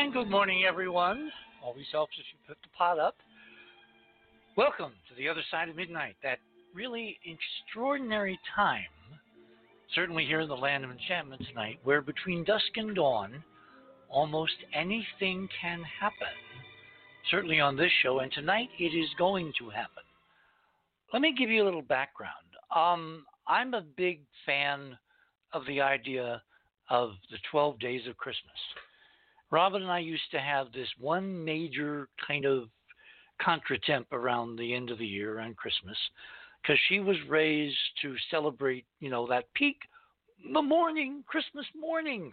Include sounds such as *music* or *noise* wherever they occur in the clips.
And good morning, everyone. Always helps if you put the pot up. Welcome to the other side of midnight, that really extraordinary time, certainly here in the land of enchantment tonight, where between dusk and dawn, almost anything can happen. Certainly on this show, and tonight it is going to happen. Let me give you a little background. Um, I'm a big fan of the idea of the 12 days of Christmas. Robin and I used to have this one major kind of contretemps around the end of the year, around Christmas, because she was raised to celebrate, you know, that peak, the morning, Christmas morning.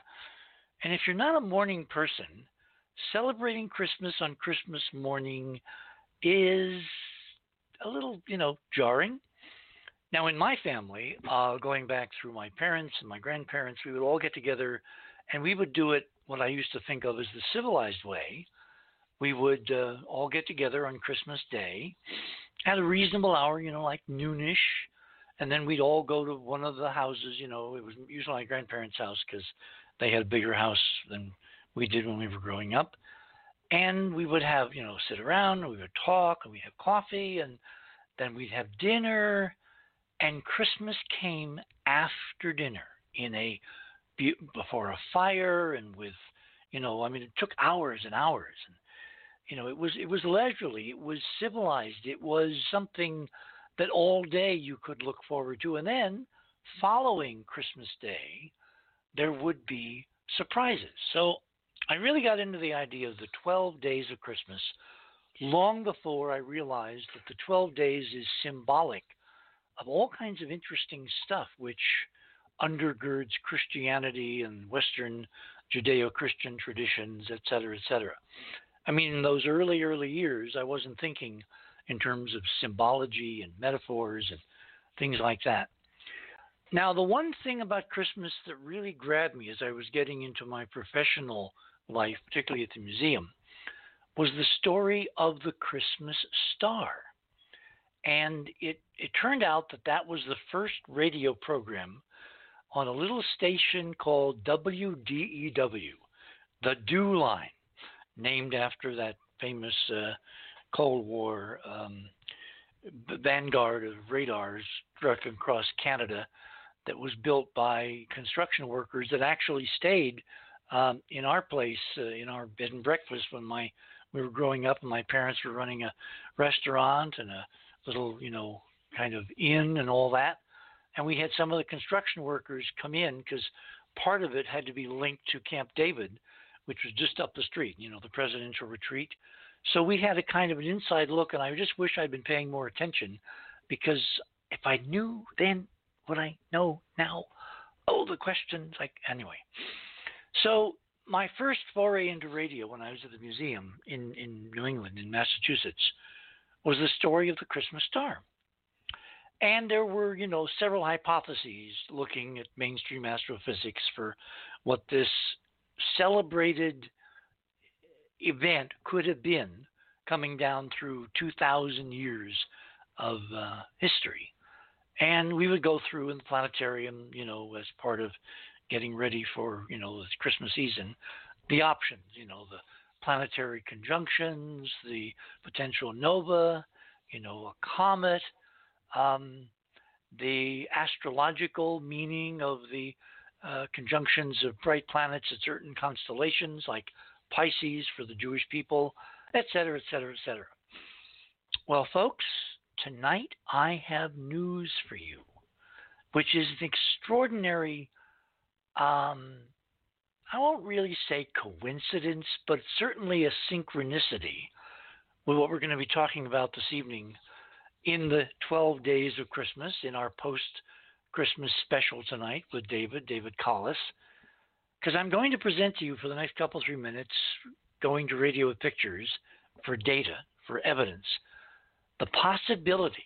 And if you're not a morning person, celebrating Christmas on Christmas morning is a little, you know, jarring. Now, in my family, uh, going back through my parents and my grandparents, we would all get together and we would do it what I used to think of as the civilized way. We would uh, all get together on Christmas Day at a reasonable hour, you know, like noonish, and then we'd all go to one of the houses. You know, it was usually my grandparents' house because they had a bigger house than we did when we were growing up. And we would have, you know, sit around, and we would talk, and we'd have coffee, and then we'd have dinner and Christmas came after dinner in a before a fire and with you know I mean it took hours and hours. And you know it was it was leisurely it was civilized it was something that all day you could look forward to. And then following Christmas Day there would be surprises. So I really got into the idea of the 12 days of Christmas long before I realized that the 12 days is symbolic of all kinds of interesting stuff which undergirds Christianity and Western Judeo Christian traditions, et cetera, et cetera. I mean, in those early, early years, I wasn't thinking in terms of symbology and metaphors and things like that. Now, the one thing about Christmas that really grabbed me as I was getting into my professional life, particularly at the museum, was the story of the Christmas star. And it, it turned out that that was the first radio program on a little station called WDEW, the Dew Line, named after that famous uh, Cold War um, vanguard of radars struck across Canada that was built by construction workers that actually stayed um, in our place, uh, in our bed and breakfast when my we were growing up and my parents were running a restaurant and a little, you know, kind of inn and all that. And we had some of the construction workers come in because part of it had to be linked to Camp David, which was just up the street, you know, the presidential retreat. So we had a kind of an inside look, and I just wish I'd been paying more attention because if I knew then what I know now, oh, the questions, like, anyway. So my first foray into radio when I was at the museum in, in New England, in Massachusetts, was the story of the Christmas star. And there were, you know, several hypotheses looking at mainstream astrophysics for what this celebrated event could have been coming down through 2,000 years of uh, history. And we would go through in the planetarium, you know, as part of getting ready for, you know, the Christmas season, the options, you know, the planetary conjunctions, the potential nova, you know, a comet, um, the astrological meaning of the uh, conjunctions of bright planets at certain constellations, like Pisces for the Jewish people, et cetera, et cetera, et cetera. Well, folks, tonight I have news for you, which is an extraordinary um, I won't really say coincidence, but certainly a synchronicity with what we're going to be talking about this evening in the 12 days of Christmas in our post Christmas special tonight with David, David Collis. Because I'm going to present to you for the next couple, three minutes, going to radio with pictures for data, for evidence, the possibility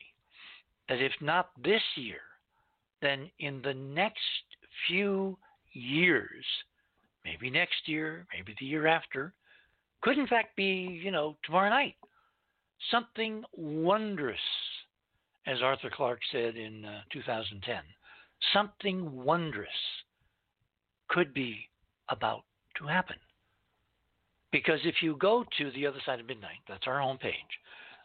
that if not this year, then in the next few years, maybe next year, maybe the year after, could in fact be, you know, tomorrow night. Something wondrous, as Arthur Clarke said in uh, 2010. Something wondrous could be about to happen. Because if you go to the other side of midnight, that's our homepage,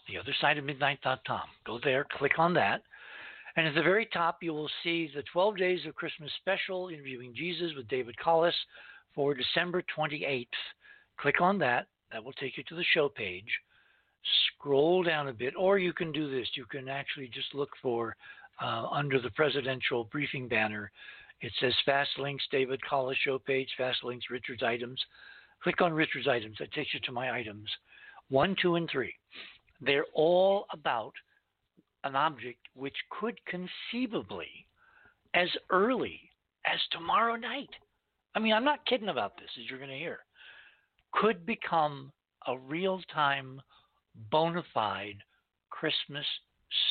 theothersideofmidnight.com. Go there, click on that, and at the very top you will see the 12 Days of Christmas special interviewing Jesus with David Collis for December 28th. Click on that. That will take you to the show page. Scroll down a bit, or you can do this. You can actually just look for uh, under the presidential briefing banner. It says Fast Links, David Collis show page, Fast Links, Richard's items. Click on Richard's items. That takes you to my items. One, two, and three. They're all about an object which could conceivably, as early as tomorrow night, I mean, I'm not kidding about this, as you're going to hear, could become a real time, bona fide Christmas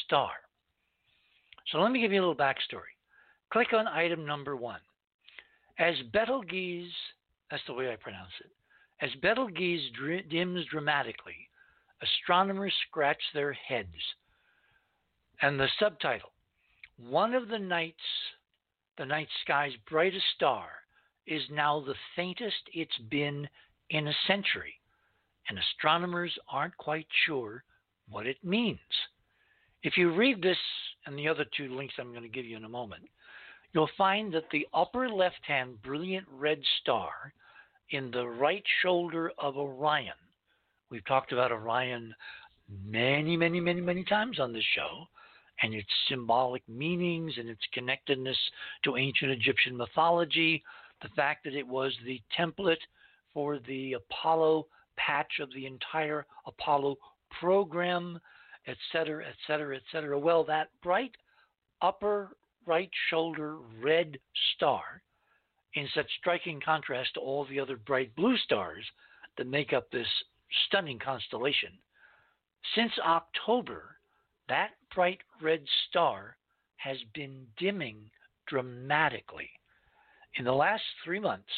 star. So let me give you a little backstory. Click on item number one. As Betelgeuse, that's the way I pronounce it, as Betelgeuse dr- dims dramatically, astronomers scratch their heads. And the subtitle One of the night's, the night sky's brightest star is now the faintest it's been in a century, and astronomers aren't quite sure what it means. If you read this and the other two links I'm going to give you in a moment, you'll find that the upper left hand brilliant red star in the right shoulder of Orion, we've talked about Orion many, many, many, many times on this show, and its symbolic meanings and its connectedness to ancient Egyptian mythology, the fact that it was the template for the Apollo patch of the entire Apollo program, etc., etc., etc. Well, that bright upper right shoulder red star, in such striking contrast to all the other bright blue stars that make up this stunning constellation, since October, that bright red star has been dimming dramatically. In the last three months,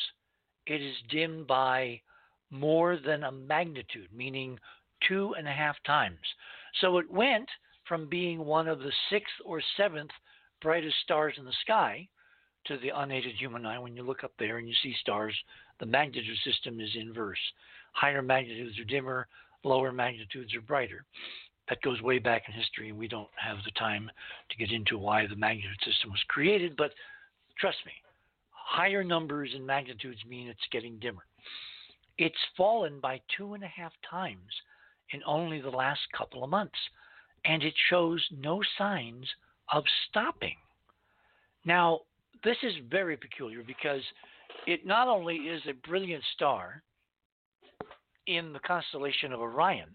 it is dimmed by more than a magnitude, meaning two and a half times. So it went from being one of the sixth or seventh brightest stars in the sky to the unaided human eye. When you look up there and you see stars, the magnitude system is inverse. Higher magnitudes are dimmer, lower magnitudes are brighter. That goes way back in history, and we don't have the time to get into why the magnitude system was created, but trust me, higher numbers in magnitudes mean it's getting dimmer. It's fallen by two and a half times in only the last couple of months, and it shows no signs of stopping. Now, this is very peculiar because it not only is a brilliant star in the constellation of Orion,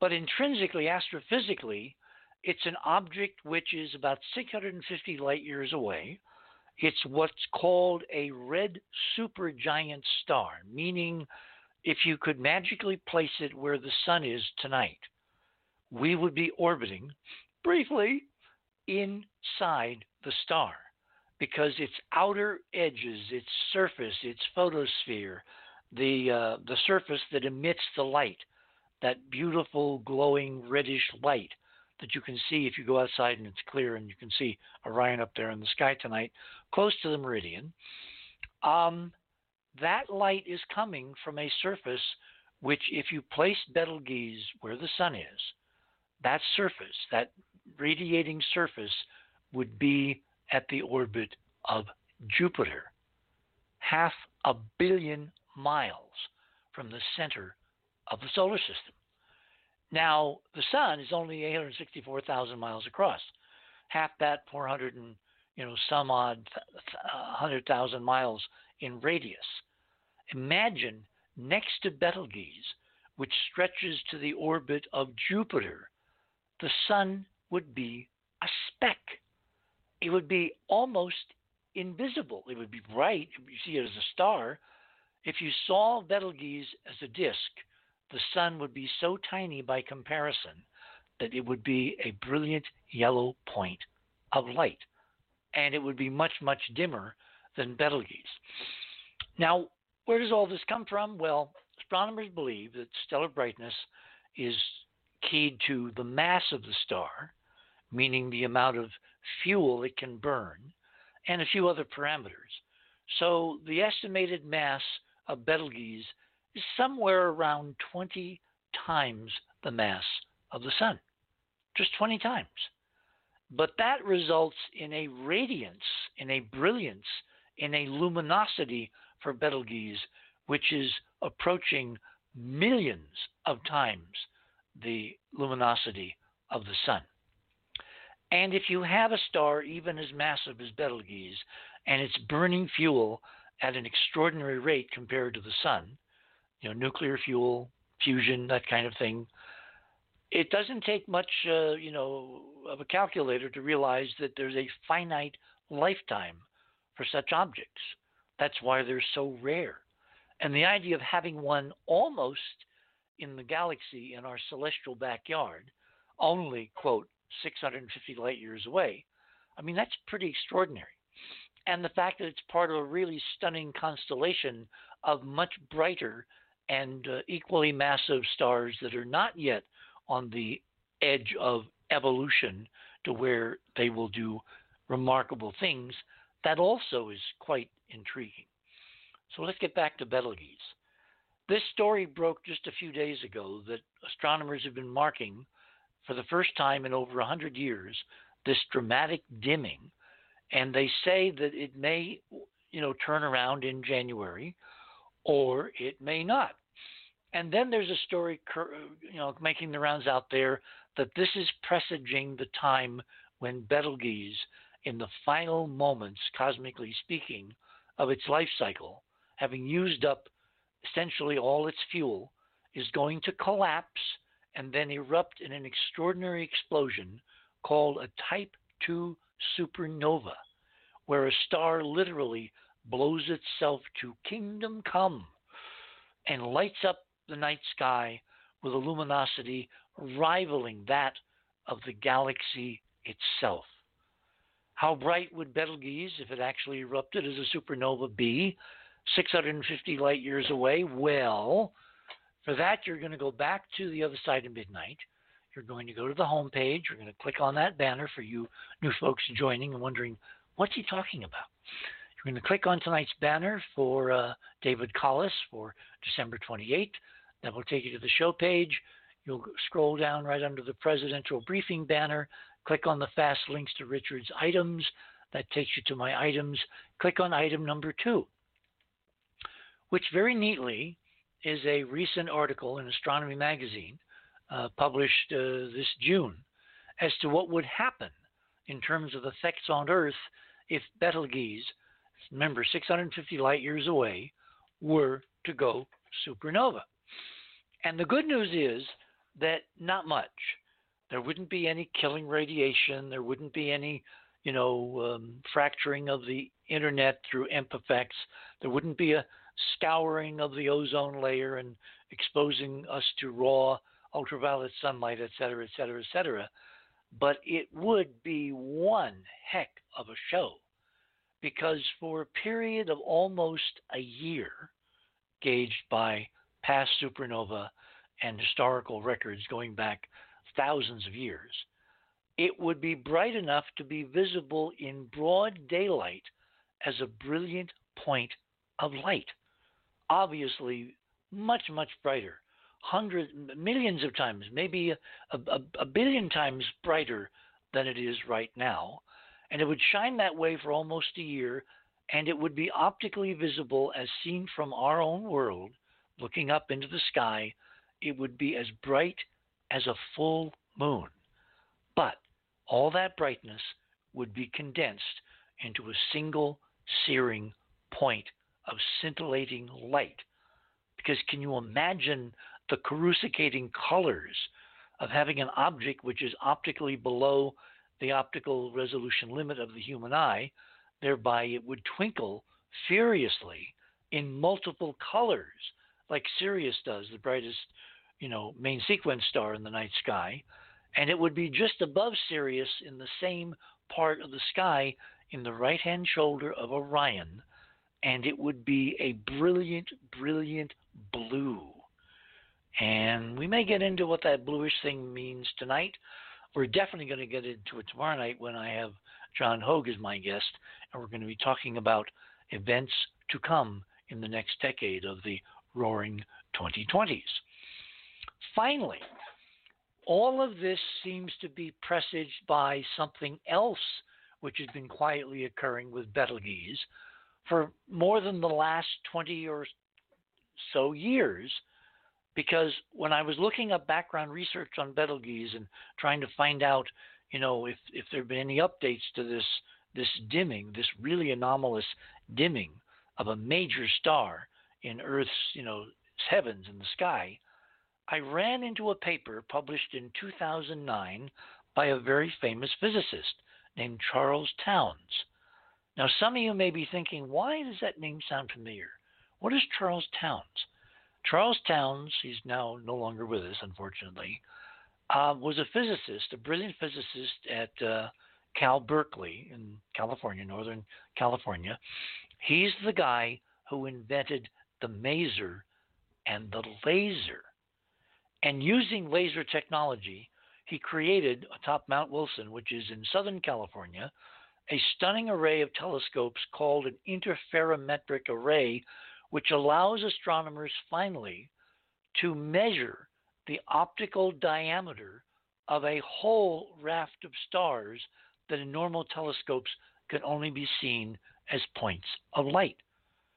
but intrinsically, astrophysically, it's an object which is about 650 light years away. It's what's called a red supergiant star, meaning if you could magically place it where the sun is tonight, we would be orbiting briefly inside the star because its outer edges, its surface, its photosphere, the uh, the surface that emits the light, that beautiful glowing reddish light that you can see if you go outside and it's clear and you can see Orion up there in the sky tonight, close to the meridian. Um, that light is coming from a surface which, if you place Betelgeuse where the sun is, that surface, that radiating surface, would be at the orbit of Jupiter, half a billion miles from the center of the solar system. Now, the sun is only 864,000 miles across, half that 400 and you know some odd 100,000 uh, miles in radius. Imagine next to Betelgeuse, which stretches to the orbit of Jupiter, the sun would be a speck. It would be almost invisible. It would be bright. You see it as a star. If you saw Betelgeuse as a disk, the sun would be so tiny by comparison that it would be a brilliant yellow point of light. And it would be much, much dimmer than Betelgeuse. Now, where does all this come from? Well, astronomers believe that stellar brightness is keyed to the mass of the star, meaning the amount of fuel it can burn, and a few other parameters. So the estimated mass of Betelgeuse is somewhere around 20 times the mass of the sun. Just 20 times. But that results in a radiance, in a brilliance, in a luminosity for Betelgeuse, which is approaching millions of times the luminosity of the sun. And if you have a star even as massive as Betelgeuse and it's burning fuel at an extraordinary rate compared to the sun, you know, nuclear fuel, fusion, that kind of thing, it doesn't take much, uh, you know, of a calculator to realize that there's a finite lifetime for such objects. That's why they're so rare. And the idea of having one almost in the galaxy in our celestial backyard, only, quote, 650 light years away, I mean, that's pretty extraordinary. And the fact that it's part of a really stunning constellation of much brighter and uh, equally massive stars that are not yet on the edge of evolution to where they will do remarkable things, that also is quite intriguing. So let's get back to Betelgeuse. This story broke just a few days ago that astronomers have been marking for the first time in over 100 years this dramatic dimming, and they say that it may, you know, turn around in January, or it may not. And then there's a story, uh, you know, making the rounds out there that this is presaging the time when Betelgeuse, in the final moments, cosmically speaking, of its life cycle, having used up essentially all its fuel, is going to collapse and then erupt in an extraordinary explosion called a Type 2 supernova, where a star literally blows itself to kingdom come and lights up the night sky with a luminosity rivaling that of the galaxy itself. How bright would Betelgeuse, if it actually erupted as a supernova, be? 650 light years away? Well, for that, you're going to go back to the other side of midnight. You're going to go to the home page. You're going to click on that banner for you new folks joining and wondering, what's he talking about? You're going to click on tonight's banner for uh, David Collis for December 28th. That will take you to the show page. You'll scroll down right under the presidential briefing banner, click on the fast links to Richard's items. That takes you to my items. Click on item number two, which very neatly is a recent article in Astronomy Magazine uh, published uh, this June as to what would happen in terms of effects on Earth if Betelgeuse, remember 650 light years away, were to go supernova. And the good news is that not much. There wouldn't be any killing radiation. There wouldn't be any, you know, um, fracturing of the internet through EMP effects. There wouldn't be a scouring of the ozone layer and exposing us to raw ultraviolet sunlight, et cetera, et cetera, et cetera. But it would be one heck of a show because for a period of almost a year, gauged by past supernova and historical records going back thousands of years, it would be bright enough to be visible in broad daylight as a brilliant point of light. Obviously, much, much brighter, hundreds, millions of times, maybe a, a, a billion times brighter than it is right now. And it would shine that way for almost a year, and it would be optically visible as seen from our own world looking up into the sky, it would be as bright as a full moon. But all that brightness would be condensed into a single searing point of scintillating light. Because can you imagine the coruscating colors of having an object which is optically below the optical resolution limit of the human eye? Thereby, it would twinkle furiously in multiple colors like Sirius does, the brightest, you know, main sequence star in the night sky, and it would be just above Sirius in the same part of the sky in the right-hand shoulder of Orion, and it would be a brilliant, brilliant blue. And we may get into what that bluish thing means tonight. We're definitely going to get into it tomorrow night when I have John Hogue as my guest, and we're going to be talking about events to come in the next decade of the roaring 2020s. Finally, all of this seems to be presaged by something else which has been quietly occurring with Betelgeuse for more than the last 20 or so years. Because when I was looking up background research on Betelgeuse and trying to find out, you know, if, if there have been any updates to this this dimming, this really anomalous dimming of a major star in Earth's, you know, heavens in the sky, I ran into a paper published in 2009 by a very famous physicist named Charles Townes. Now, some of you may be thinking, why does that name sound familiar? What is Charles Townes? Charles Townes, he's now no longer with us, unfortunately, uh, was a physicist, a brilliant physicist at uh, Cal Berkeley in California, Northern California. He's the guy who invented the maser and the laser. And using laser technology, he created atop Mount Wilson, which is in Southern California, a stunning array of telescopes called an interferometric array, which allows astronomers finally to measure the optical diameter of a whole raft of stars that in normal telescopes can only be seen as points of light.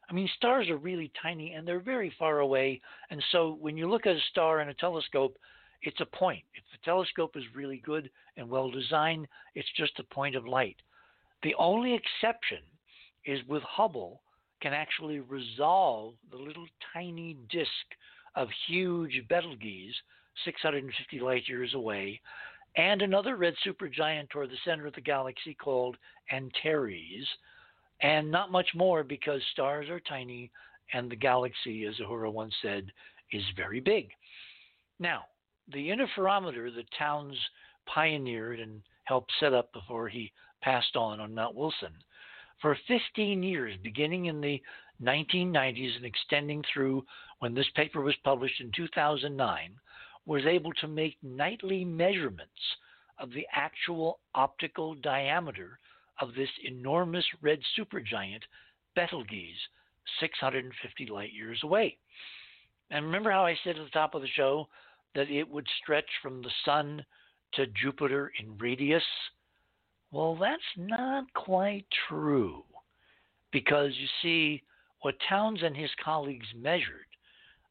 I mean, stars are really tiny and they're very far away. And so when you look at a star in a telescope, it's a point. If the telescope is really good and well designed, it's just a point of light. The only exception is with Hubble can actually resolve the little tiny disk of huge Betelgeuse 650 light years away and another red supergiant toward the center of the galaxy called Antares and not much more because stars are tiny and the galaxy, as Uhura once said, is very big. Now, the interferometer that Townes pioneered and helped set up before he passed on on Mount Wilson, for 15 years, beginning in the 1990s and extending through when this paper was published in 2009, was able to make nightly measurements of the actual optical diameter of this enormous red supergiant, Betelgeuse, 650 light years away. And remember how I said at the top of the show that it would stretch from the sun to Jupiter in radius? Well, that's not quite true. Because you see, what Townes and his colleagues measured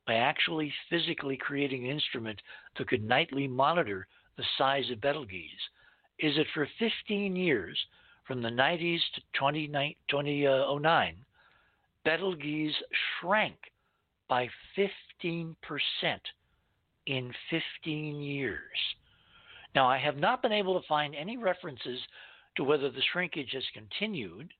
by actually physically creating an instrument that could nightly monitor the size of Betelgeuse is that for 15 years, from the 90s to 2009, uh, Betelgeuse shrank by 15% in 15 years. Now, I have not been able to find any references to whether the shrinkage has continued,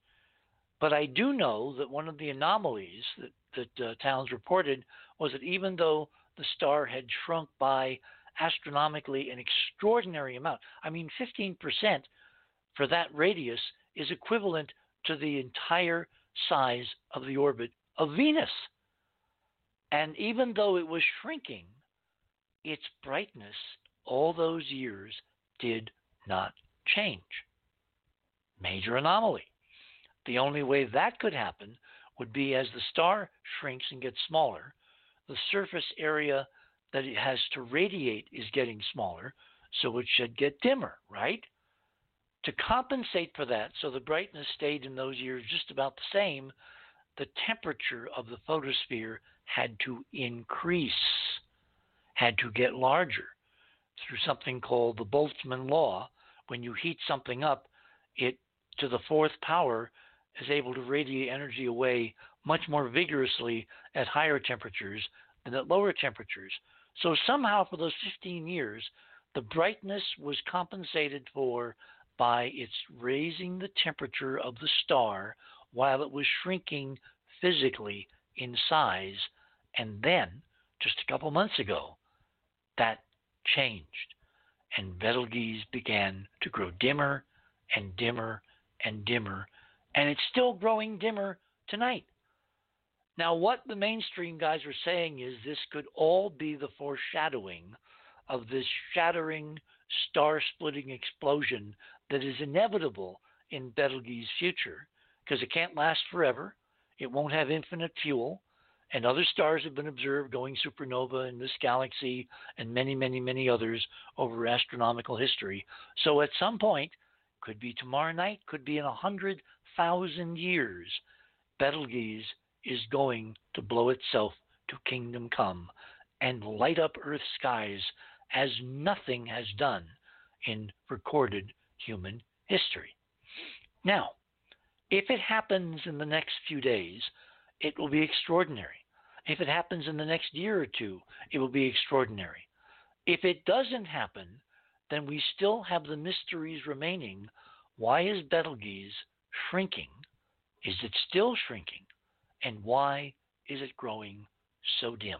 but I do know that one of the anomalies that, that uh, Townes reported was that even though the star had shrunk by astronomically an extraordinary amount, I mean, 15% for that radius is equivalent to the entire size of the orbit of Venus. And even though it was shrinking, its brightness all those years did not change. Major anomaly. The only way that could happen would be as the star shrinks and gets smaller, the surface area that it has to radiate is getting smaller, so it should get dimmer, right? To compensate for that, so the brightness stayed in those years just about the same, the temperature of the photosphere had to increase, had to get larger through something called the Boltzmann law. When you heat something up, it to the fourth power is able to radiate energy away much more vigorously at higher temperatures than at lower temperatures. So somehow for those 15 years, the brightness was compensated for by its raising the temperature of the star while it was shrinking physically in size. And then, just a couple months ago, that changed. And Betelgeuse began to grow dimmer and dimmer and dimmer. And it's still growing dimmer tonight. Now, what the mainstream guys are saying is this could all be the foreshadowing of this shattering, star splitting explosion that is inevitable in Betelgeuse's future because it can't last forever. It won't have infinite fuel. and other stars have been observed going supernova in this galaxy and many, many, many others over astronomical history. So at some point, could be tomorrow night, could be in a hundred thousand years, Betelgeuse is going to blow itself to kingdom come and light up Earth's skies as nothing has done in recorded human history. Now, if it happens in the next few days, it will be extraordinary. If it happens in the next year or two, it will be extraordinary. If it doesn't happen, then we still have the mysteries remaining. Why is Betelgeuse shrinking? Is it still shrinking? And why is it growing so dim?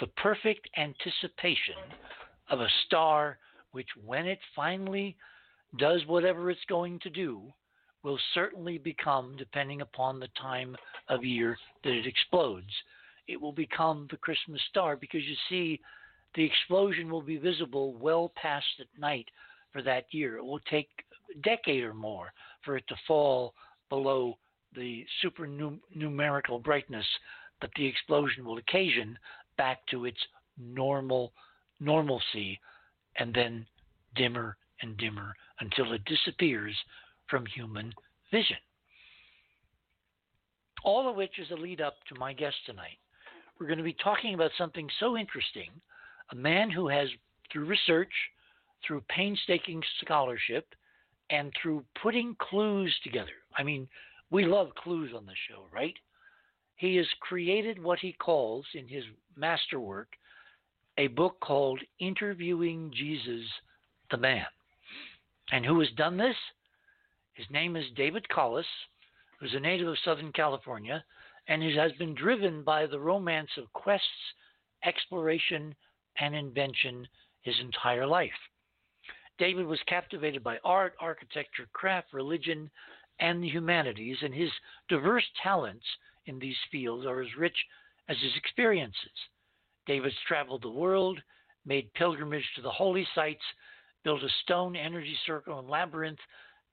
The perfect anticipation of a star which, when it finally does whatever it's going to do, will certainly become, depending upon the time of year that it explodes, it will become the Christmas star because you see, the explosion will be visible well past at night for that year. It will take a decade or more for it to fall below the supernumerical brightness that the explosion will occasion back to its normal normalcy and then dimmer and dimmer until it disappears from human vision. All of which is a lead up to my guest tonight. We're going to be talking about something so interesting a man who has, through research, through painstaking scholarship, and through putting clues together. I mean, we love clues on the show, right? He has created what he calls, in his masterwork, a book called Interviewing Jesus the Man. And who has done this? His name is David Collis, who's a native of Southern California, and has been driven by the romance of quests, exploration, and invention his entire life. David was captivated by art, architecture, craft, religion, and the humanities, and his diverse talents in these fields are as rich as his experiences. David's traveled the world, made pilgrimage to the holy sites, built a stone energy circle and labyrinth,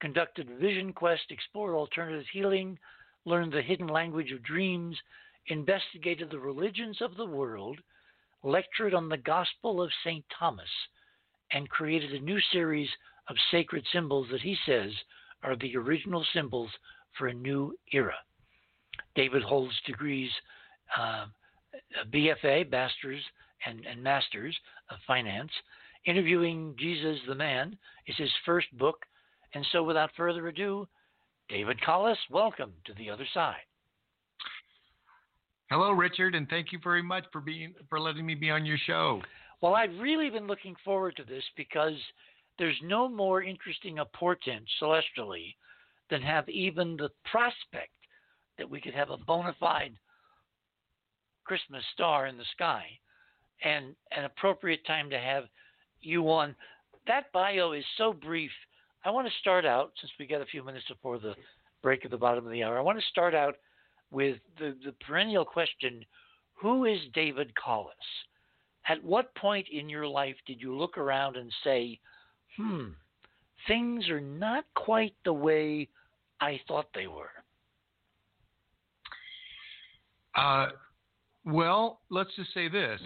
conducted vision quest, explored alternative healing, learned the hidden language of dreams, investigated the religions of the world, lectured on the Gospel of St. Thomas, and created a new series of sacred symbols that he says are the original symbols for a new era. David holds degrees uh, BFA, Masters, and, and Masters of Finance. Interviewing Jesus the Man is his first book and so, without further ado, David Collis, welcome to the other side. Hello, Richard, and thank you very much for being for letting me be on your show. Well, I've really been looking forward to this because there's no more interesting a portent celestially than have even the prospect that we could have a bona fide Christmas star in the sky and an appropriate time to have you on. That bio is so brief I want to start out, since we got a few minutes before the break at the bottom of the hour, I want to start out with the, the perennial question Who is David Collis? At what point in your life did you look around and say, hmm, things are not quite the way I thought they were? Uh, well, let's just say this.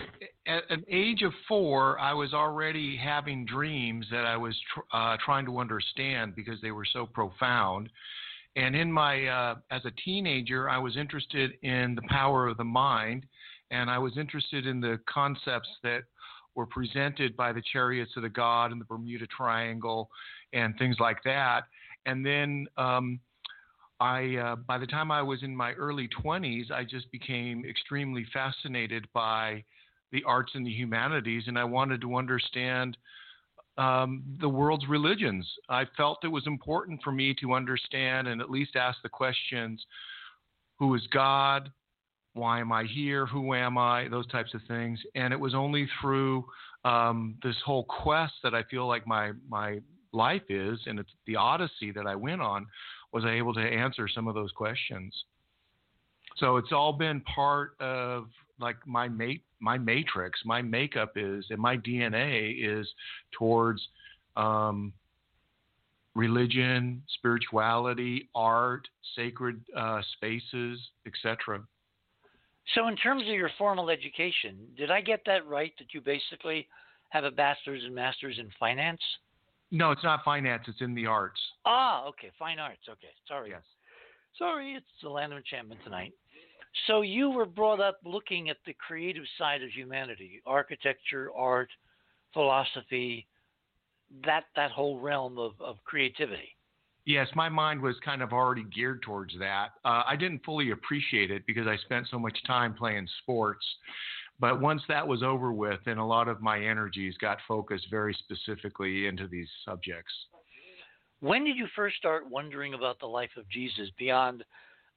At an age of four, I was already having dreams that I was tr- uh, trying to understand because they were so profound. And in my, uh, as a teenager, I was interested in the power of the mind, and I was interested in the concepts that were presented by the chariots of the god and the Bermuda Triangle and things like that. And then um, I, uh, by the time I was in my early 20s, I just became extremely fascinated by the arts and the humanities, and I wanted to understand um, the world's religions. I felt it was important for me to understand and at least ask the questions who is God? Why am I here? Who am I? Those types of things. And it was only through um, this whole quest that I feel like my, my life is, and it's the odyssey that I went on was I able to answer some of those questions. So it's all been part of like my mate, my matrix, my makeup is, and my DNA is towards um, religion, spirituality, art, sacred uh, spaces, etc. So, in terms of your formal education, did I get that right? That you basically have a bachelor's and master's in finance? No, it's not finance. It's in the arts. Ah, okay, fine arts. Okay, sorry. Yes. Sorry, it's the land of enchantment tonight. So you were brought up looking at the creative side of humanity, architecture, art, philosophy, that that whole realm of, of creativity. Yes, my mind was kind of already geared towards that. Uh, I didn't fully appreciate it because I spent so much time playing sports. But once that was over with, then a lot of my energies got focused very specifically into these subjects. When did you first start wondering about the life of Jesus beyond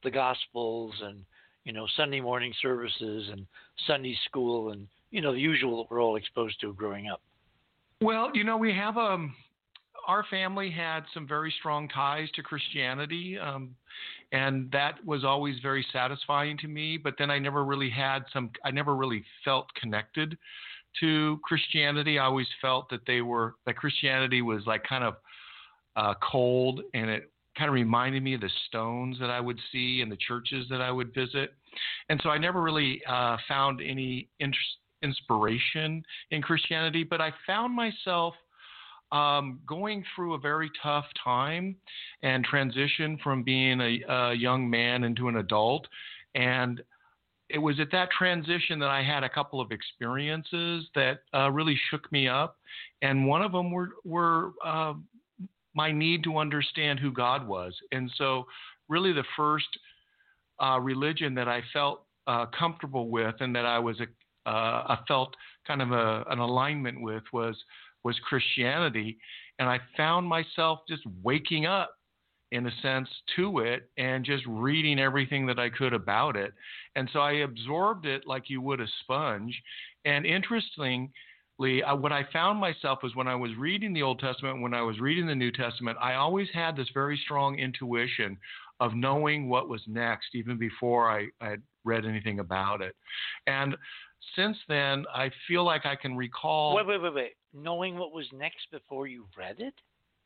the Gospels and you know Sunday morning services and Sunday school and you know the usual that we're all exposed to growing up? Well, you know, we have um our family had some very strong ties to Christianity, um, and that was always very satisfying to me. But then I never really had some. I never really felt connected to Christianity. I always felt that they were that Christianity was like kind of uh, cold, and it kind of reminded me of the stones that I would see in the churches that I would visit. And so I never really uh, found any interest, inspiration in Christianity, but I found myself um, going through a very tough time and transition from being a, a young man into an adult. And it was at that transition that I had a couple of experiences that uh, really shook me up. And one of them were, were uh, my need to understand who God was. And so, really, the first uh, religion that I felt uh, comfortable with and that I was a, uh, felt kind of a, an alignment with was was Christianity, and I found myself just waking up in a sense to it and just reading everything that I could about it. And so I absorbed it like you would a sponge. And interesting uh, what I found myself was when I was reading the Old Testament, when I was reading the New Testament, I always had this very strong intuition of knowing what was next, even before I, I had read anything about it. And since then, I feel like I can recall. Wait, wait, wait, wait. Knowing what was next before you read it?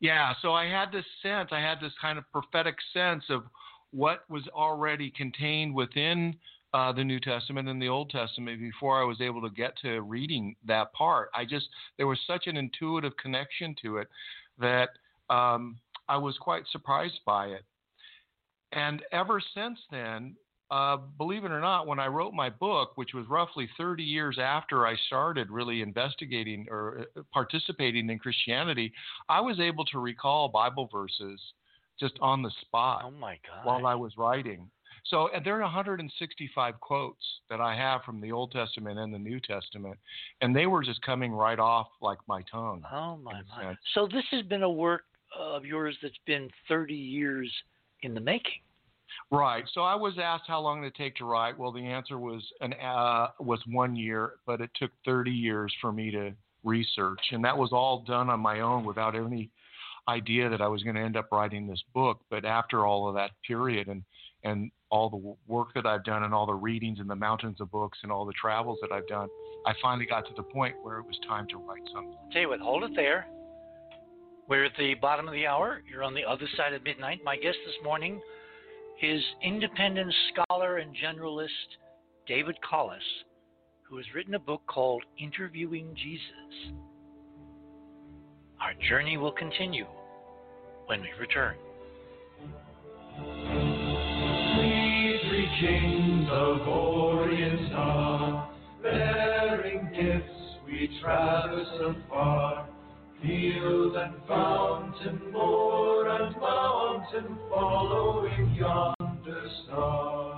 Yeah. So I had this sense, I had this kind of prophetic sense of what was already contained within uh, the New Testament and the Old Testament before I was able to get to reading that part. I just there was such an intuitive connection to it that um, I was quite surprised by it. And ever since then, uh, believe it or not, when I wrote my book, which was roughly 30 years after I started really investigating or uh, participating in Christianity, I was able to recall Bible verses just on the spot oh my God. while I was writing. So there are 165 quotes that I have from the Old Testament and the New Testament, and they were just coming right off like my tongue. Oh my my! So this has been a work of yours that's been 30 years in the making. Right. So I was asked how long did it take to write. Well, the answer was an uh, was one year, but it took 30 years for me to research, and that was all done on my own without any idea that I was going to end up writing this book. But after all of that period and and all the work that I've done and all the readings and the mountains of books and all the travels that I've done, I finally got to the point where it was time to write something. I'll Tell you what, hold it there. We're at the bottom of the hour. You're on the other side of midnight. My guest this morning is independent scholar and generalist David Collis, who has written a book called Interviewing Jesus. Our journey will continue when we return. reaching the Orient star, bearing gifts we traverse afar. Field and fountain, moor and mountain, following yonder. Star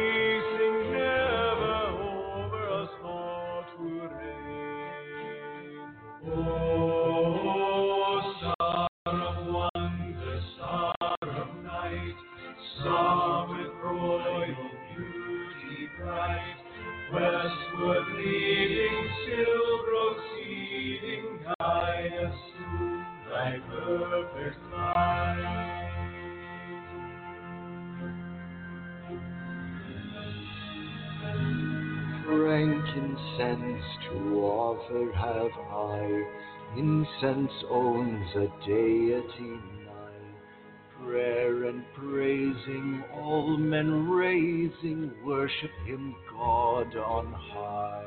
worship him God on high.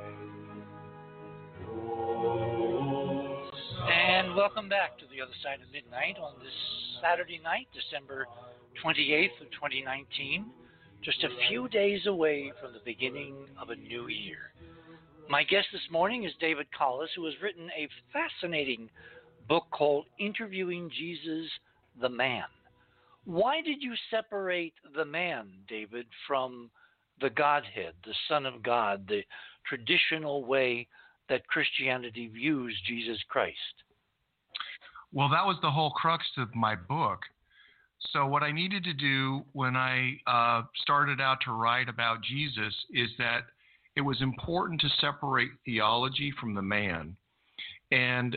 And welcome back to the other side of midnight on this Saturday night, December 28th of 2019, just a few days away from the beginning of a new year. My guest this morning is David Collis, who has written a fascinating book called Interviewing Jesus the Man. Why did you separate the man, David, from the Godhead, the Son of God, the traditional way that Christianity views Jesus Christ? Well, that was the whole crux of my book. So, what I needed to do when I uh, started out to write about Jesus is that it was important to separate theology from the man. And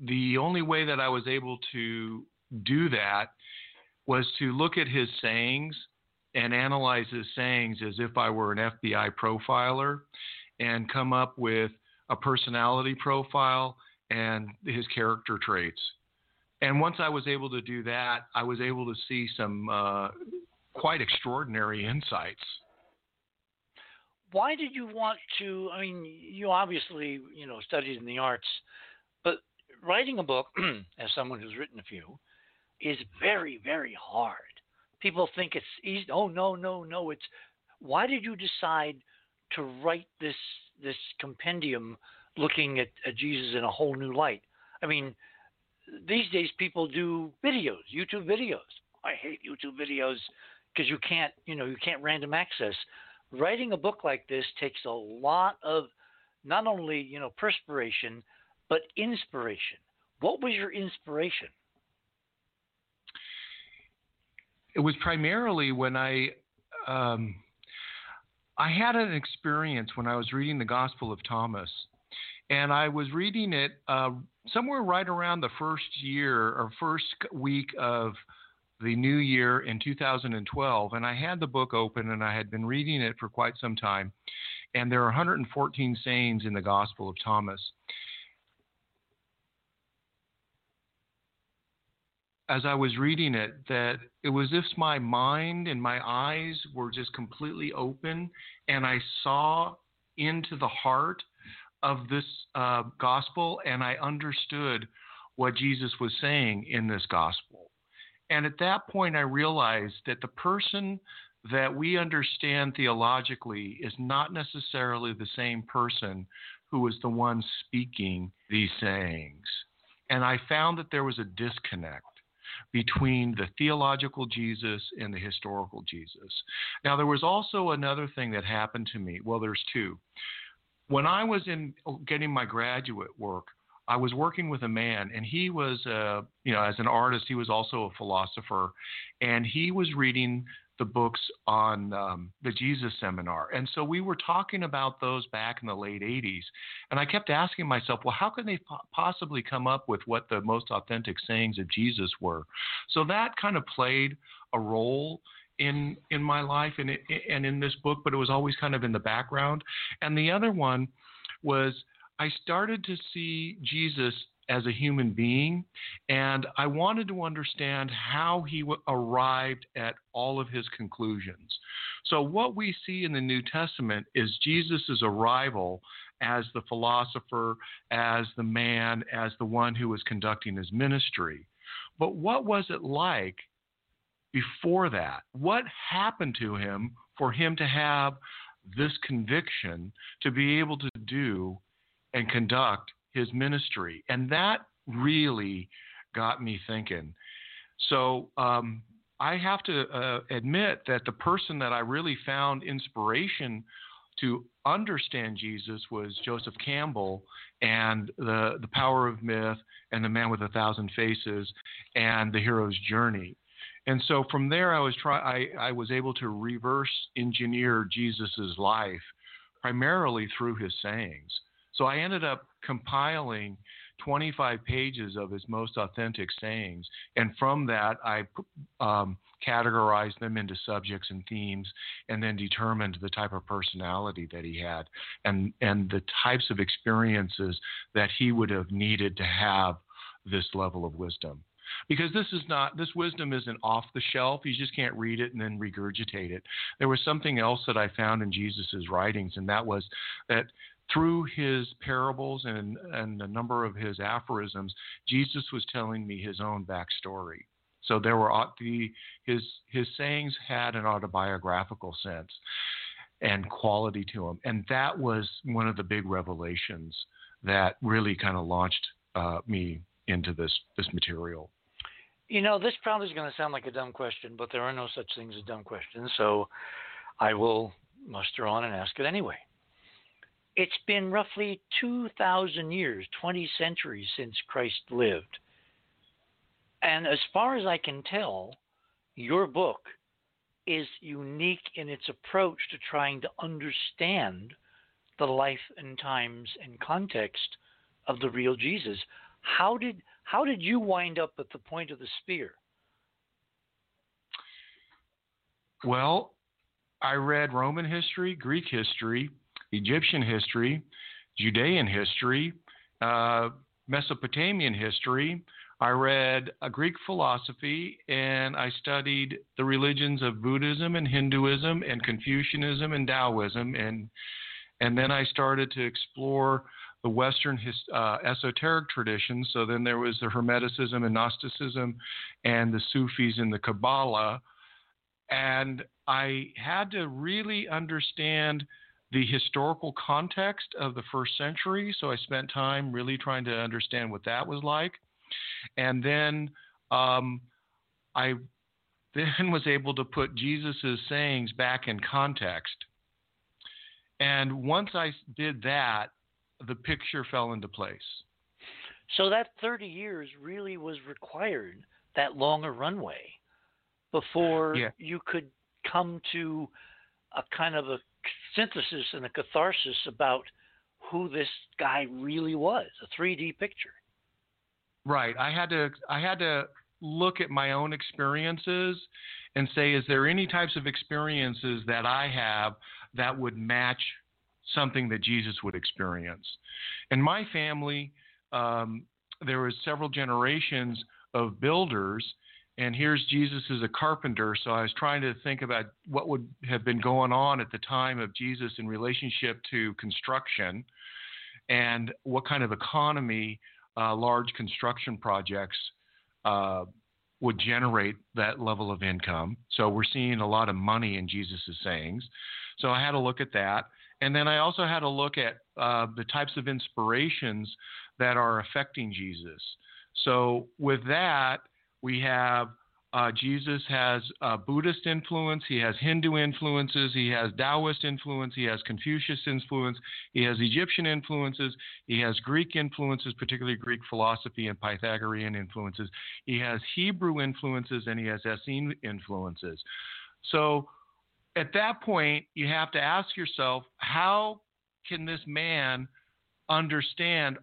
the only way that I was able to do that was to look at his sayings and analyze his sayings as if I were an FBI profiler and come up with a personality profile and his character traits. And once I was able to do that, I was able to see some uh, quite extraordinary insights. Why did you want to? I mean, you obviously, you know, studied in the arts, but writing a book, *clears throat* as someone who's written a few, is very, very hard. People think it's easy. Oh no, no, no! It's why did you decide to write this this compendium, looking at, at Jesus in a whole new light? I mean, these days people do videos, YouTube videos. I hate YouTube videos because you can't, you know, you can't random access. Writing a book like this takes a lot of not only, you know, perspiration, but inspiration. What was your inspiration? It was primarily when I um, I had an experience when I was reading the Gospel of Thomas, and I was reading it uh, somewhere right around the first year or first week of the new year in 2012. And I had the book open and I had been reading it for quite some time. And there are 114 sayings in the Gospel of Thomas. As I was reading it, that it was as if my mind and my eyes were just completely open, and I saw into the heart of this uh, gospel and I understood what Jesus was saying in this gospel. And at that point, I realized that the person that we understand theologically is not necessarily the same person who was the one speaking these sayings. And I found that there was a disconnect between the theological Jesus and the historical Jesus. Now, there was also another thing that happened to me. Well, there's two when I was in getting my graduate work, I was working with a man, and he was, uh, you know, as an artist, he was also a philosopher, and he was reading the books on um, the Jesus Seminar. And so we were talking about those back in the late 80s. And I kept asking myself, well, how can they po- possibly come up with what the most authentic sayings of Jesus were? So that kind of played a role in in my life and and in this book, but it was always kind of in the background. And the other one was I started to see Jesus as a human being, and I wanted to understand how he w- arrived at all of his conclusions. So, what we see in the New Testament is Jesus' arrival as the philosopher, as the man, as the one who was conducting his ministry. But what was it like before that? What happened to him for him to have this conviction to be able to do and conduct his ministry. And that really got me thinking. So um, I have to uh, admit that the person that I really found inspiration to understand Jesus was Joseph Campbell and the the power of myth and the man with a thousand faces and the hero's journey. And so from there I was try I, I was able to reverse engineer Jesus's life primarily through his sayings. So I ended up compiling 25 pages of his most authentic sayings, and from that I um, categorized them into subjects and themes, and then determined the type of personality that he had, and and the types of experiences that he would have needed to have this level of wisdom. Because this is not this wisdom isn't off the shelf you just can't read it and then regurgitate it. There was something else that i found in jesus's writings and that was that through his parables and, and a number of his aphorisms, Jesus was telling me his own backstory. So there were the his his sayings had an autobiographical sense and quality to them, and that was one of the big revelations that really kind of launched uh, me into this this material. You know, this probably is going to sound like a dumb question, but there are no such things as dumb questions, so I will muster on and ask it anyway. It's been roughly 2,000 years, 20 centuries since Christ lived. And as far as I can tell, your book is unique in its approach to trying to understand the life and times and context of the real Jesus. How did how did you wind up at the point of the spear? Well, I read Roman history, Greek history, Egyptian history, Judean history, uh, Mesopotamian history. I read Greek philosophy and I studied the religions of Buddhism and Hinduism and Confucianism and Taoism and and then I started to explore the Western his, uh, esoteric traditions. So then there was the Hermeticism and Gnosticism and the Sufis and the Kabbalah. And I had to really understand the historical context of the first century. So I spent time really trying to understand what that was like. And then um, I *laughs* then was able to put Jesus' sayings back in context. And once I did that, the picture fell into place. So that 30 years really was required, that longer runway, before yeah. you could come to a kind of a synthesis and a catharsis about who this guy really was, a 3D picture. Right. I had to I had to look at my own experiences and say is there any types of experiences that I have that would match something that Jesus would experience. In my family, um, there was several generations of builders and here's Jesus as a carpenter. So I was trying to think about what would have been going on at the time of Jesus in relationship to construction and what kind of economy uh, large construction projects uh, would generate that level of income. So we're seeing a lot of money in Jesus' sayings. So I had a look at that. And then I also had a look at uh, the types of inspirations that are affecting Jesus. So with that, we have uh, Jesus has uh, Buddhist influence, he has Hindu influences, he has Taoist influence, he has Confucius influence, he has Egyptian influences, he has Greek influences, particularly Greek philosophy and Pythagorean influences, he has Hebrew influences, and he has Essene influences. So at that point, you have to ask yourself, how can this man understand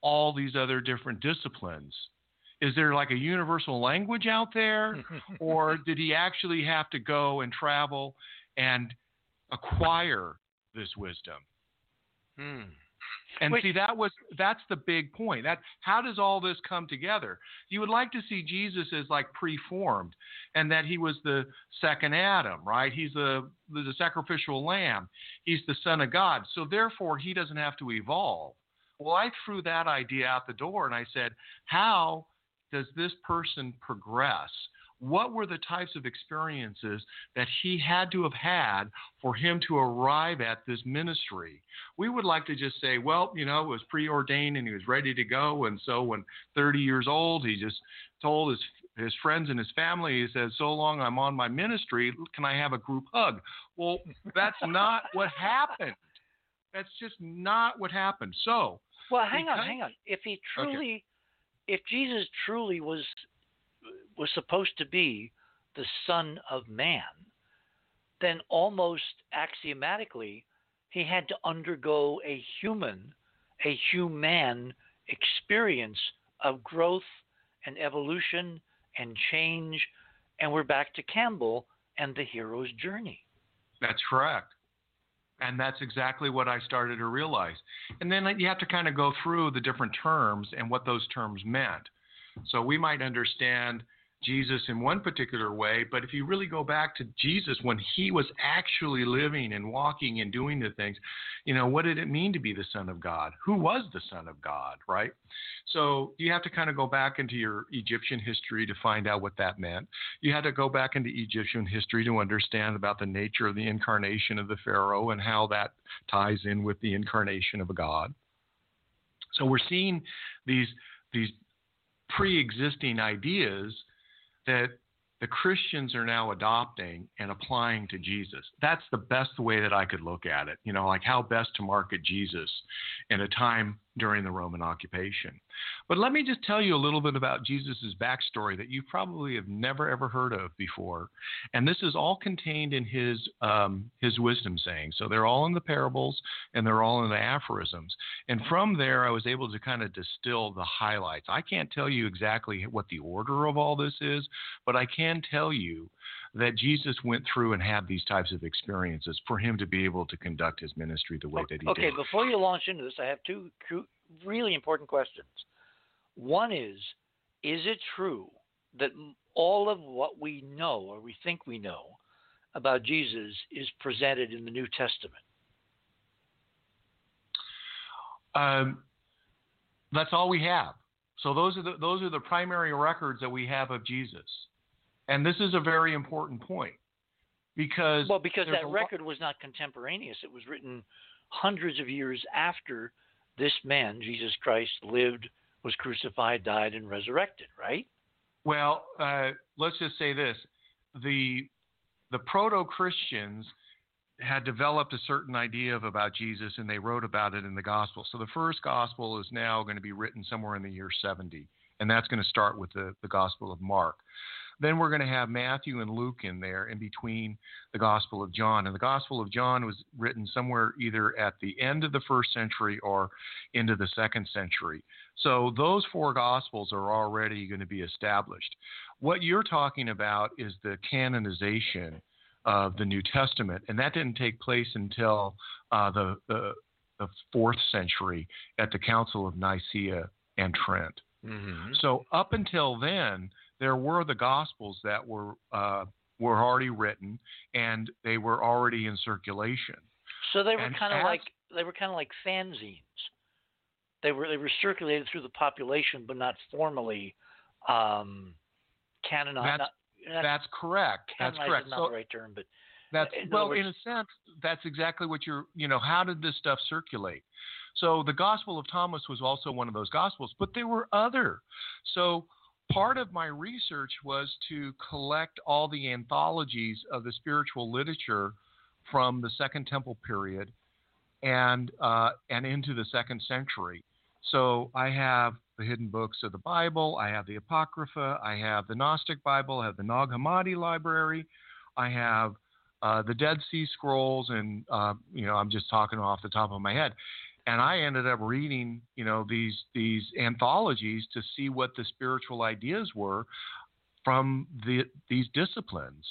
all these other different disciplines? Is there like a universal language out there? *laughs* or did he actually have to go and travel and acquire this wisdom? Hmm. And Wait. see, that was that's the big point. That how does all this come together? You would like to see Jesus as like preformed, and that he was the second Adam, right? He's the the sacrificial lamb. He's the Son of God. So therefore, he doesn't have to evolve. Well, I threw that idea out the door, and I said, how does this person progress? What were the types of experiences that he had to have had for him to arrive at this ministry? We would like to just say, well, you know, it was preordained and he was ready to go. And so when 30 years old, he just told his his friends and his family, he says, So long I'm on my ministry, can I have a group hug? Well, that's not what happened. That's just not what happened. So, Well, hang on, hang on. If he Okay. If Jesus truly was was supposed to be the Son of Man, then almost axiomatically he had to undergo a human, a human experience of growth and evolution and change, and we're back to Campbell and the hero's journey. That's correct. And that's exactly what I started to realize. And then uh, you have to kind of go through the different terms and what those terms meant. So we might understand Jesus in one particular way, but if you really go back to Jesus when he was actually living and walking and doing the things, you know, what did it mean to be the Son of God? Who was the Son of God, right? So you have to kind of go back into your Egyptian history to find out what that meant. You had to go back into Egyptian history to understand about the nature of the incarnation of the Pharaoh and how that ties in with the incarnation of a God. So we're seeing these these pre-existing ideas that the Christians are now adopting and applying to Jesus. That's the best way that I could look at it. You know, like how best to market Jesus in a time during the Roman occupation. But let me just tell you a little bit about Jesus' backstory that you probably have never ever heard of before. And this is all contained in his um, his wisdom sayings. So they're all in the parables and they're all in the aphorisms. And from there, I was able to kind of distill the highlights. I can't tell you exactly what the order of all this is, but I can tell you that Jesus went through and had these types of experiences for him to be able to conduct his ministry the way that he okay, did. Okay, before you launch into this, I have two really important questions. One is Is it true that all of what we know or we think we know about Jesus is presented in the New Testament? Um, that's all we have. So those are the those are the primary records that we have of Jesus, and this is a very important point because Well, because that a lo- record was not contemporaneous, it was written hundreds of years after this man, Jesus Christ, lived, was crucified, died, and resurrected, right? Well, uh, let's just say this: the the proto Christians had developed a certain idea of about Jesus, and they wrote about it in the Gospel. So the first Gospel is now going to be written somewhere in the year 70, and that's going to start with the the Gospel of Mark. Then we're going to have Matthew and Luke in there in between the Gospel of John. And the Gospel of John was written somewhere either at the end of the first century or into the second century. So those four Gospels are already going to be established. What you're talking about is the canonization of the New Testament, and that didn't take place until uh, the, the, the fourth century at the Council of Nicaea and Trent. Mm-hmm. So up until then, there were the Gospels that were uh, were already written and they were already in circulation. So they were kind of like they were kind of like fanzines. They were they were circulated through the population, but not formally um, canonized. That's- not, That's correct. That's correct. not So the right term, but That's In well, words- in a sense, that's exactly what you're. You know, how did this stuff circulate? So the Gospel of Thomas was also one of those Gospels, but there were other. So part of my research was to collect all the anthologies of the spiritual literature from the Second Temple period and uh, and into the second century. So I have the hidden books of the Bible, I have the Apocrypha, I have the Gnostic Bible, I have the Nag Hammadi library, I have uh, the Dead Sea Scrolls, and uh, you know, I'm just talking off the top of my head. And I ended up reading, you know, these these anthologies to see what the spiritual ideas were from the, these disciplines,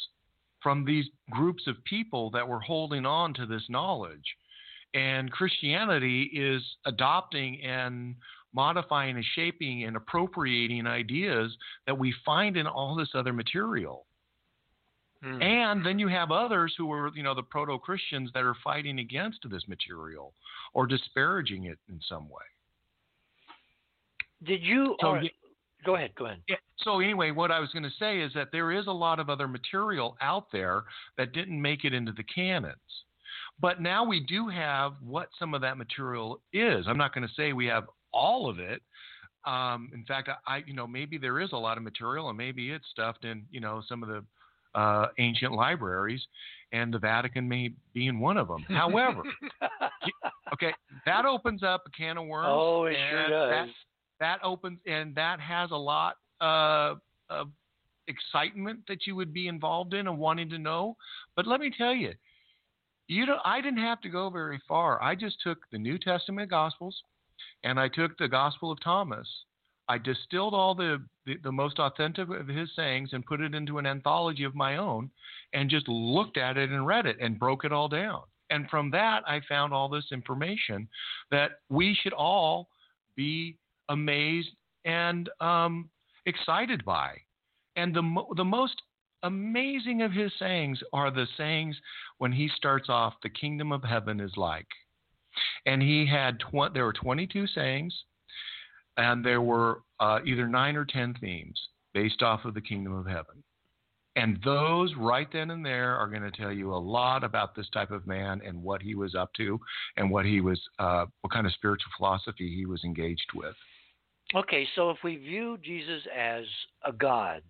from these groups of people that were holding on to this knowledge. And Christianity is adopting and modifying and shaping and appropriating ideas that we find in all this other material. Hmm. And then you have others who are, you know, the proto Christians that are fighting against this material or disparaging it in some way. Did you? So, yeah. Go ahead. Go ahead. Yeah. So anyway, what I was going to say is that there is a lot of other material out there that didn't make it into the canons. But now we do have what some of that material is. I'm not going to say we have all of it. Um, in fact, I, you know, maybe there is a lot of material, and maybe it's stuffed in, you know, some of the uh, ancient libraries, and the Vatican may be in one of them. *laughs* However, okay, that opens up a can of worms. Oh, it sure does. That, that opens and that has a lot uh, of excitement that you would be involved in and wanting to know. But let me tell you, you know, I didn't have to go very far. I just took the New Testament Gospels and I took the Gospel of Thomas. I distilled all the, the, the most authentic of his sayings and put it into an anthology of my own and just looked at it and read it and broke it all down. And from that, I found all this information that we should all be amazed and um, excited by. And the, the most amazing of his sayings are the sayings when he starts off, the kingdom of heaven is like. And he had, tw- there were 22 sayings, and there were uh, either nine or 10 themes based off of the kingdom of heaven. And those right then and there are going to tell you a lot about this type of man and what he was up to and what he was, uh, what kind of spiritual philosophy he was engaged with. Okay, so if we view Jesus as a God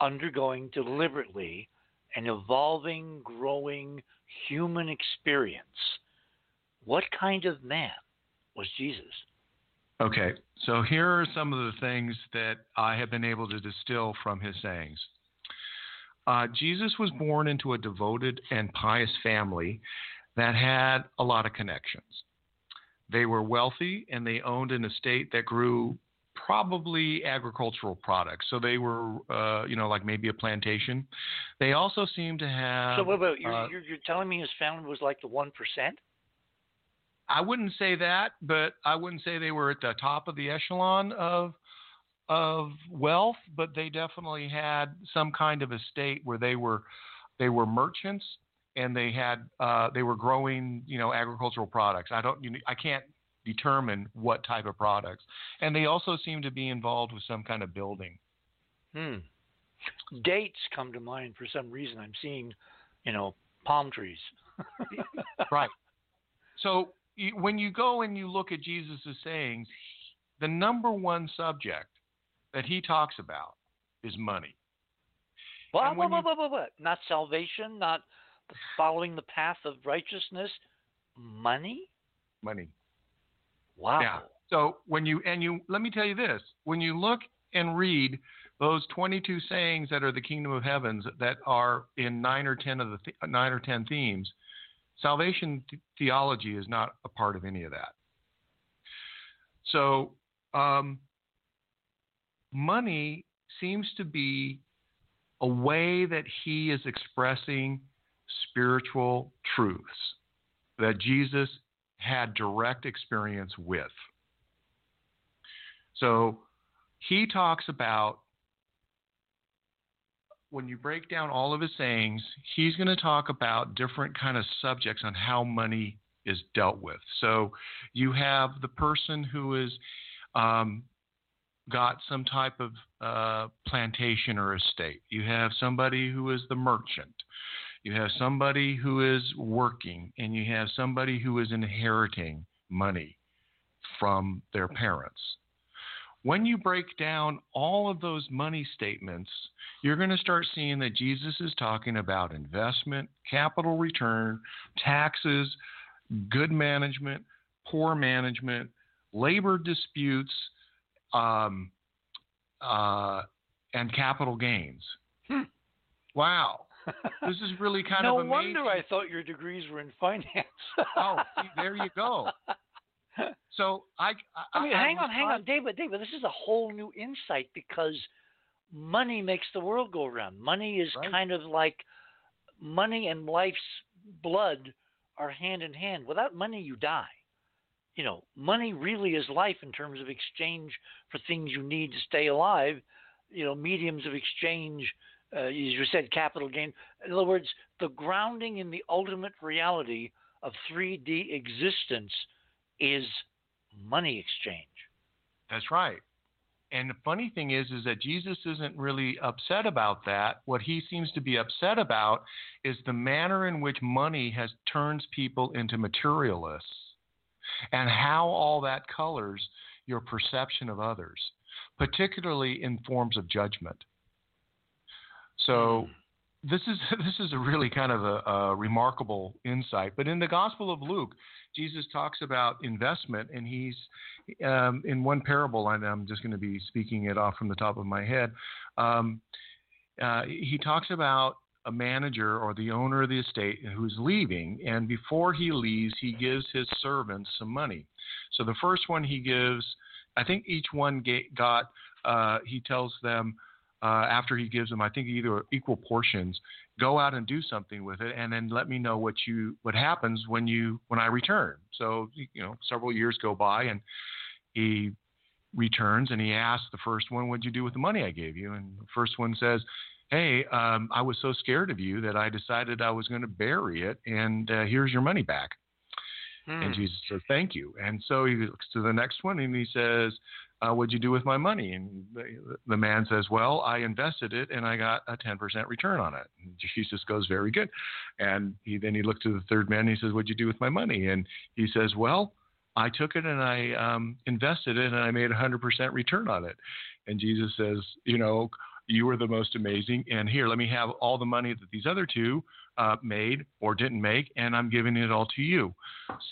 undergoing deliberately an evolving, growing human experience, what kind of man was Jesus? Okay, so here are some of the things that I have been able to distill from his sayings. Uh, Jesus was born into a devoted and pious family that had a lot of connections. They were wealthy and they owned an estate that grew probably agricultural products. So they were, uh, you know, like maybe a plantation. They also seemed to have. So wait, wait, you're, uh, you're, you're telling me his family was like the one percent? I wouldn't say that, but I wouldn't say they were at the top of the echelon of of wealth, but they definitely had some kind of estate where they were they were merchants and they had uh, they were growing you know agricultural products. I don't you know, I can't determine what type of products, and they also seem to be involved with some kind of building. Hmm. Dates come to mind for some reason. I'm seeing, you know, palm trees. right. So when you go and you look at Jesus' sayings, the number one subject that he talks about is money. What, what, what, what, what, Not salvation, not following the path of righteousness, money? Money. Wow. Yeah. So when you and you let me tell you this, when you look and read those 22 sayings that are the kingdom of heavens that are in 9 or 10 of the th- 9 or 10 themes, salvation th- theology is not a part of any of that. So um, money seems to be a way that he is expressing spiritual truths that Jesus had direct experience with. So he talks about when you break down all of his sayings, he's going to talk about different kind of subjects on how money is dealt with. So you have the person who is um, got some type of uh, plantation or estate. You have somebody who is the merchant. You have somebody who is working, and you have somebody who is inheriting money from their parents. When you break down all of those money statements, you're going to start seeing that Jesus is talking about investment, capital return, taxes, good management, poor management, labor disputes, um, uh, and capital gains. Hmm. Wow. *laughs* this is really kind no of amazing. wonder I thought your degrees were in finance. oh, see, there you go. *laughs* So I, I, I mean, I hang on, hang on, David, David. This is a whole new insight because money makes the world go around. Money is Right. kind of like money and life's blood are hand in hand. Without money, you die. You know, money really is life in terms of exchange for things you need to stay alive. You know, mediums of exchange, uh, as you said, capital gain. In other words, the grounding in the ultimate reality of 3D existence is money exchange. That's right. And the funny thing is, is that Jesus isn't really upset about that. What he seems to be upset about is the manner in which money has turns people into materialists, and how all that colors your perception of others, particularly in forms of judgment. So hmm. This is *laughs* this is a really kind of a, a remarkable insight. But in the Gospel of Luke, Jesus talks about investment, and he's um, in one parable, and I'm just going to be speaking it off from the top of my head. Um, uh, he talks about a manager or the owner of the estate who's leaving, and before he leaves, he gives his servants some money. So the first one he gives, I think each one ga- got. Uh, he tells them uh, after he gives them, I think either equal portions. Go out and do something with it, and then let me know what you what happens when you when I return. So you know, several years go by, and he returns and he asks the first one, "What'd you do with the money I gave you?" And the first one says, "Hey, um, I was so scared of you that I decided I was going to bury it, and uh, here's your money back." And Hmm. Jesus says, "Thank you." And so he looks to the next one and he says, uh, "What'd you do with my money?" And the, the man says, "Well, I invested it and I got a 10% return on it." And Jesus goes, "Very good." And he then he looked to the third man and he says, "What'd you do with my money?" And he says, "Well, I took it and I um, invested it and I made a 100% return on it." And Jesus says, "You know." You were the most amazing, and here, let me have all the money that these other two uh, made or didn't make, and I'm giving it all to you.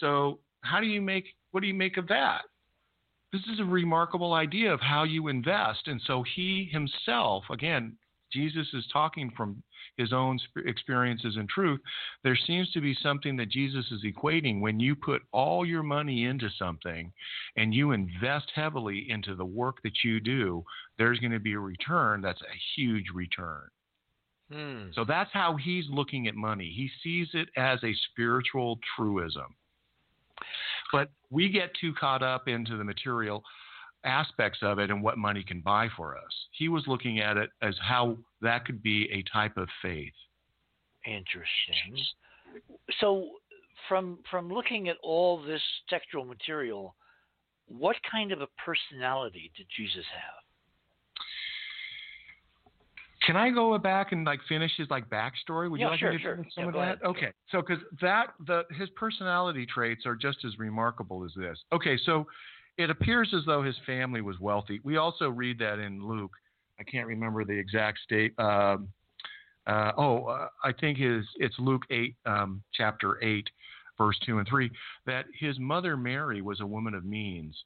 So, how do you make? What do you make of that? This is a remarkable idea of how you invest. And so he himself, again, Jesus is talking from his own experiences and truth. There seems to be something that Jesus is equating when you put all your money into something and you invest heavily into the work that you do, there's going to be a return that's a huge return. Hmm. So that's how he's looking at money. He sees it as a spiritual truism. But we get too caught up into the material aspects of it and what money can buy for us. He was looking at it as how that could be a type of faith. Interesting. So, from from looking at all this textual material, what kind of a personality did Jesus have? Can I go back and like finish his like backstory? Would Yeah, you like sure, me to sure. finish some Yeah, of that? ahead. Okay, so because that the his personality traits are just as remarkable as this. Okay, so it appears as though his family was wealthy. We also read that in Luke. I can't remember the exact state. Um, uh, oh, uh, I think his it's Luke eight, um, chapter eight, verse two and three, that his mother Mary was a woman of means.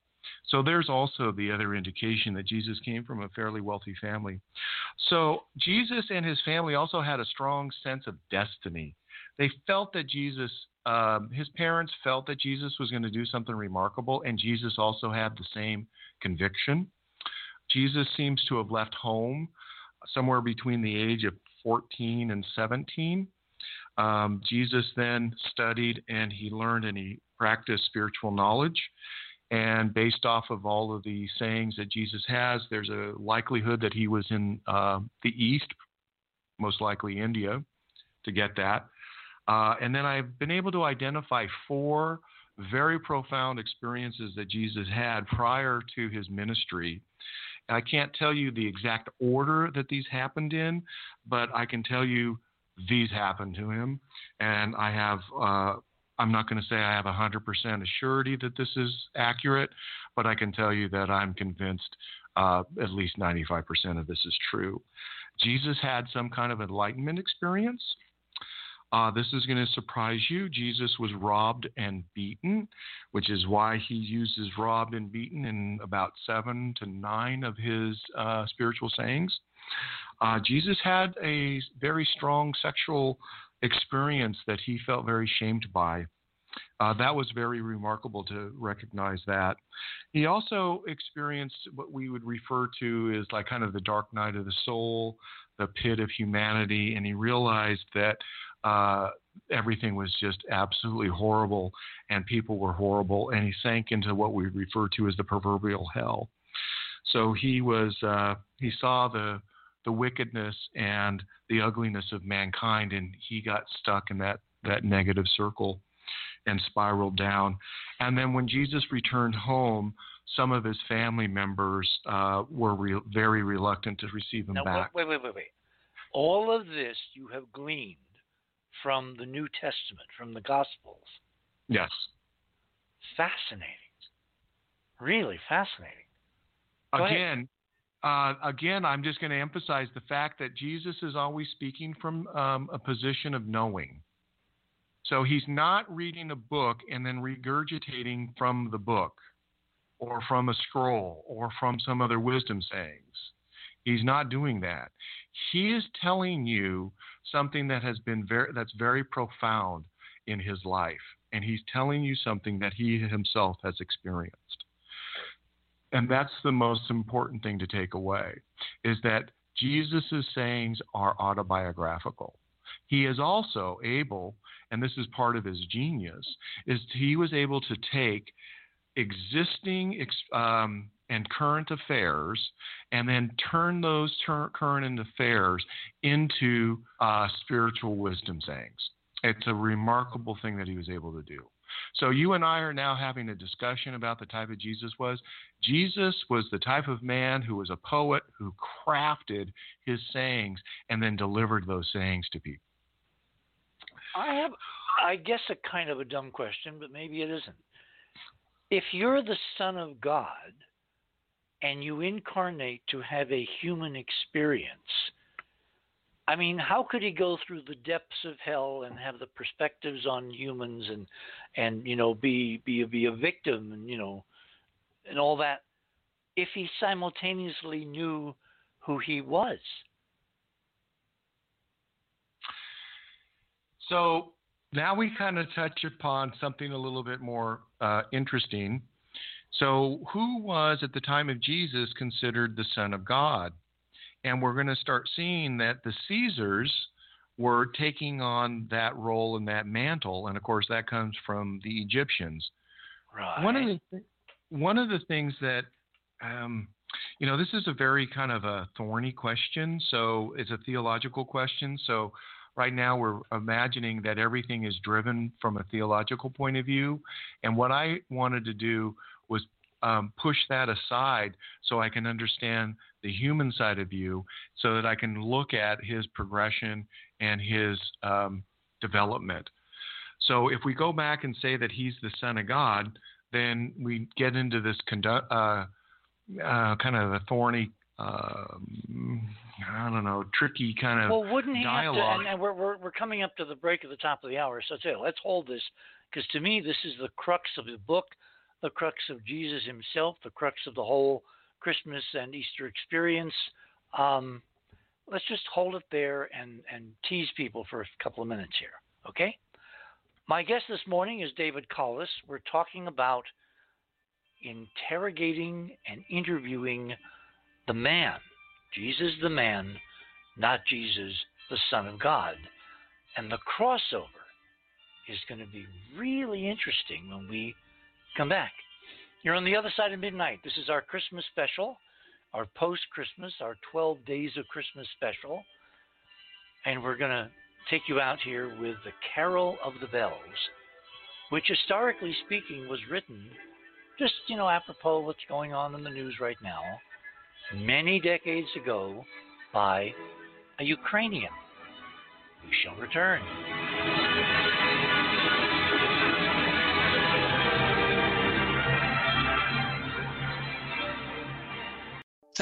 So there's also the other indication that Jesus came from a fairly wealthy family. So Jesus and his family also had a strong sense of destiny. They felt that Jesus, um, his parents felt that Jesus was going to do something remarkable, and Jesus also had the same conviction. Jesus seems to have left home somewhere between the age of 14 and 17. Um, Jesus then studied and he learned and he practiced spiritual knowledge. And based off of all of the sayings that Jesus has, there's a likelihood that he was in uh, the East, most likely India, to get that. Uh, and then I've been able to identify four very profound experiences that Jesus had prior to his ministry. I can't tell you the exact order that these happened in, but I can tell you these happened to him. And I have uh, I'm not going to say I have 100% assurity that this is accurate, but I can tell you that I'm convinced uh, at least 95% of this is true. Jesus had some kind of enlightenment experience. Uh, this is going to surprise you. Jesus was robbed and beaten, which is why he uses robbed and beaten in about seven to nine of his uh, spiritual sayings. Uh, Jesus had a very strong sexual experience that he felt very shamed by. Uh, that was very remarkable to recognize that. He also experienced what we would refer to as like kind of the dark night of the soul, the pit of humanity, and he realized that uh, everything was just absolutely horrible and people were horrible, and he sank into what we refer to as the proverbial hell. So he was uh, he saw the the wickedness and the ugliness of mankind, and he got stuck in that that negative circle and spiraled down. And then when Jesus returned home, some of his family members uh, were re- very reluctant to receive him now, back. Wait, wait, wait, wait. All of this you have gleaned from the New Testament, from the Gospels. Yes. Fascinating. Really fascinating. Go again, uh, again, I'm just going to emphasize the fact that Jesus is always speaking from um, a position of knowing. So he's not reading a book and then regurgitating from the book or from a scroll or from some other wisdom sayings. He's not doing that. He is telling you something that has been very that's very profound in his life and he's telling you something that he himself has experienced. And that's the most important thing to take away is that Jesus' sayings are autobiographical. He is also able and this is part of his genius, is he was able to take existing um, and current affairs and then turn those ter- current affairs into uh, spiritual wisdom sayings. It's a remarkable thing that he was able to do. So you and I are now having a discussion about the type of Jesus was. Jesus was the type of man who was a poet who crafted his sayings and then delivered those sayings to people. I have, I guess, a kind of a dumb question, but maybe it isn't. If you're the Son of God and you incarnate to have a human experience, I mean, how could he go through the depths of hell and have the perspectives on humans and and you know be be be a victim and you know and all that if he simultaneously knew who he was? So now we kind of touch upon something a little bit more uh, interesting. So, who was at the time of Jesus considered the Son of God? And we're going to start seeing that the Caesars were taking on that role and that mantle, and of course that comes from the Egyptians. Right. One of the one of the things that um, you know, this is a very kind of a thorny question. So it's a theological question. So right now we're imagining that everything is driven from a theological point of view. And what I wanted to do was um, push that aside so I can understand the human side of you so that I can look at his progression and his um, development. So if we go back and say that he's the Son of God, then we get into this condu- uh, uh, kind of a thorny um, I don't know, tricky kind of well, wouldn't he dialogue. Have to, and, we're, we're, we're coming up to the break at the top of the hour, so say, let's hold this, because to me, this is the crux of the book, the crux of Jesus himself, the crux of the whole Christmas and Easter experience. Um, let's just hold it there and, and tease people for a couple of minutes here, okay? My guest this morning is David Collis. We're talking about interrogating and interviewing the man, Jesus the man, not Jesus the Son of God. And the crossover is going to be really interesting when we come back. You're on the other side of midnight. This is our Christmas special, our post Christmas, our 12 days of Christmas special. And we're going to take you out here with the Carol of the Bells, which historically speaking was written just, you know, apropos of what's going on in the news right now many decades ago by a Ukrainian. We shall return.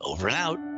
Over and out.